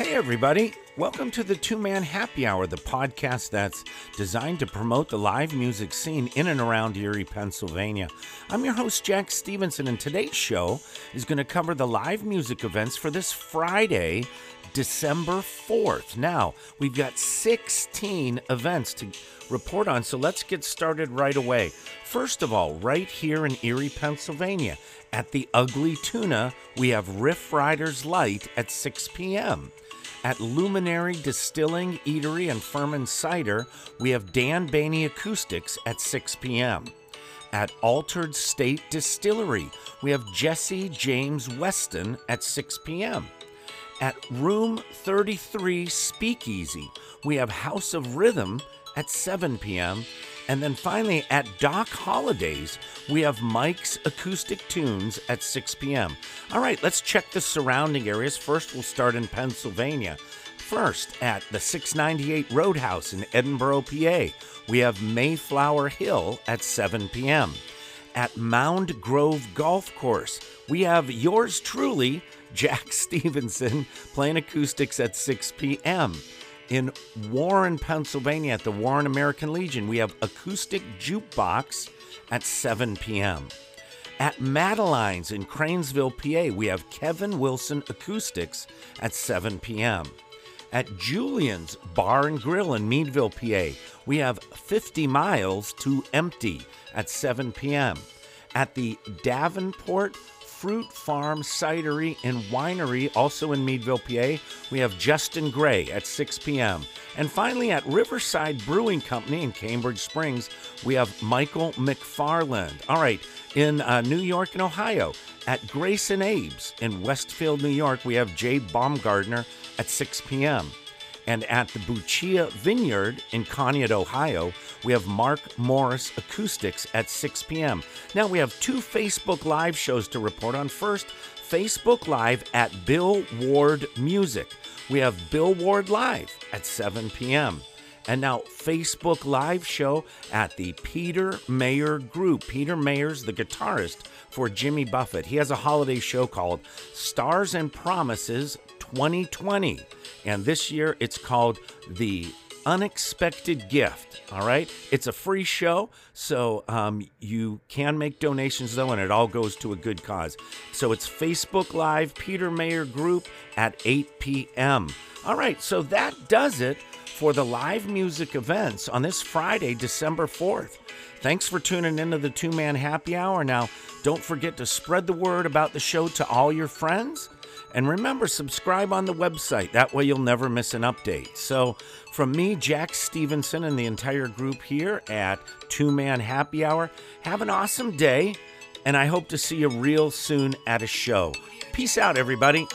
Hey, everybody. Welcome to the Two Man Happy Hour, the podcast that's designed to promote the live music scene in and around Erie, Pennsylvania. I'm your host, Jack Stevenson, and today's show is going to cover the live music events for this Friday, December 4th. Now, we've got 16 events to report on, so let's get started right away. First of all, right here in Erie, Pennsylvania, at the Ugly Tuna, we have Riff Riders Light at 6 p.m. At Luminary Distilling, Eatery, and Furman Cider, we have Dan Baney Acoustics at 6 p.m. At Altered State Distillery, we have Jesse James Weston at 6 p.m. At Room 33 Speakeasy, we have House of Rhythm at 7 p.m. And then finally, at Doc Holidays, we have Mike's Acoustic Tunes at 6 p.m. All right, let's check the surrounding areas. First, we'll start in Pennsylvania. First, at the 698 Roadhouse in Edinboro, PA, we have Mayflower Hill at 7 p.m. At Mound Grove Golf Course, we have yours truly, Jack Stevenson, playing acoustics at 6 p.m. In Warren, Pennsylvania, at the Warren American Legion, we have Acoustic Jukebox at 7 p.m. At Madeline's in Cranesville, PA, we have Kevin Wilson Acoustics at 7 p.m. At Julian's Bar and Grill in Meadville, PA, we have 50 Miles to Empty at 7 p.m. At the Davenport Fruit Farm Cidery and Winery, also in Meadville, PA, we have Justin Gray at 6 p.m. And finally, at Riverside Brewing Company in Cambridge Springs, we have Michael McFarland. All right, in uh, New York and Ohio, at Grace and Abe's in Westfield, New York, we have Jay Baumgardner at 6 p.m. And at the Buccia Vineyard in Conneaut, Ohio, we have Mark Morris Acoustics at 6 p.m. Now we have two Facebook Live shows to report on. First, Facebook Live at Bill Ward Music. We have Bill Ward Live at 7 p.m. And now, Facebook Live show at the Peter Mayer Group. Peter Mayer's the guitarist for Jimmy Buffett. He has a holiday show called Stars and Promises 2020. And this year it's called The Unexpected Gift. All right. It's a free show. So um, you can make donations, though, and it all goes to a good cause. So it's Facebook Live, Peter Mayer Group at 8 p.m. All right. So that does it for the live music events on this Friday, December 4th. Thanks for tuning into the Two Man Happy Hour. Now, don't forget to spread the word about the show to all your friends. And remember, subscribe on the website. That way you'll never miss an update. So, from me, Jack Stevenson, and the entire group here at Two Man Happy Hour, have an awesome day. And I hope to see you real soon at a show. Peace out, everybody.